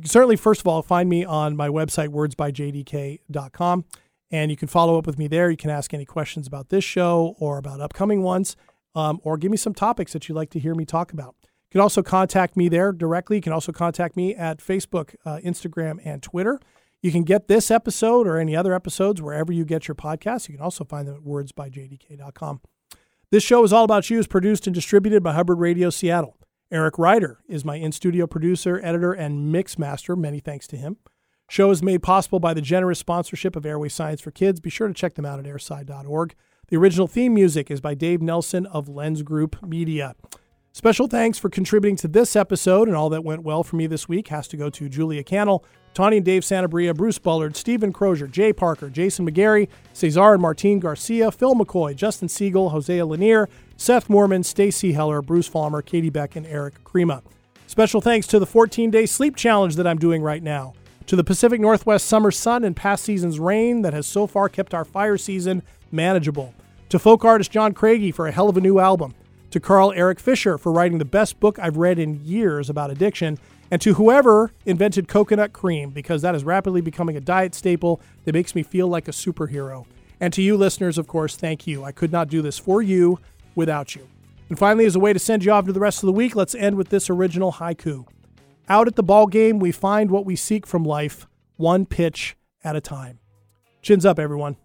Certainly, first of all, find me on my website, wordsbyjdk.com, and you can follow up with me there. You can ask any questions about this show or about upcoming ones, um, or give me some topics that you'd like to hear me talk about. You can also contact me there directly. You can also contact me at Facebook, uh, Instagram, and Twitter. You can get this episode or any other episodes wherever you get your podcasts. You can also find them at wordsbyjdk.com. This show is all about you is produced and distributed by Hubbard Radio Seattle. Eric Ryder is my in-studio producer, editor, and mix master. Many thanks to him. Show is made possible by the generous sponsorship of Airway Science for Kids. Be sure to check them out at airsci.org. The original theme music is by Dave Nelson of Lens Group Media. Special thanks for contributing to this episode and all that went well for me this week has to go to Julia Cannell, Tawny and Dave Santabria, Bruce Bullard, Stephen Crozier, Jay Parker, Jason McGarry, Cesar and Martine Garcia, Phil McCoy, Justin Siegel, Hosea Lanier, Seth Mormon, Stacy Heller, Bruce Falmer, Katie Beck, and Eric Krema. Special thanks to the 14 day sleep challenge that I'm doing right now, to the Pacific Northwest summer sun and past season's rain that has so far kept our fire season manageable, to folk artist John Craigie for a hell of a new album to Carl Erik Fisher for writing the best book I've read in years about addiction, and to whoever invented coconut cream, because that is rapidly becoming a diet staple that makes me feel like a superhero. And to you, listeners, of course, thank you. I could not do this for you without you. And finally, as a way to send you off to the rest of the week, let's end with this original haiku. Out at the ball game, we find what we seek from life, one pitch at a time. Chins up, everyone.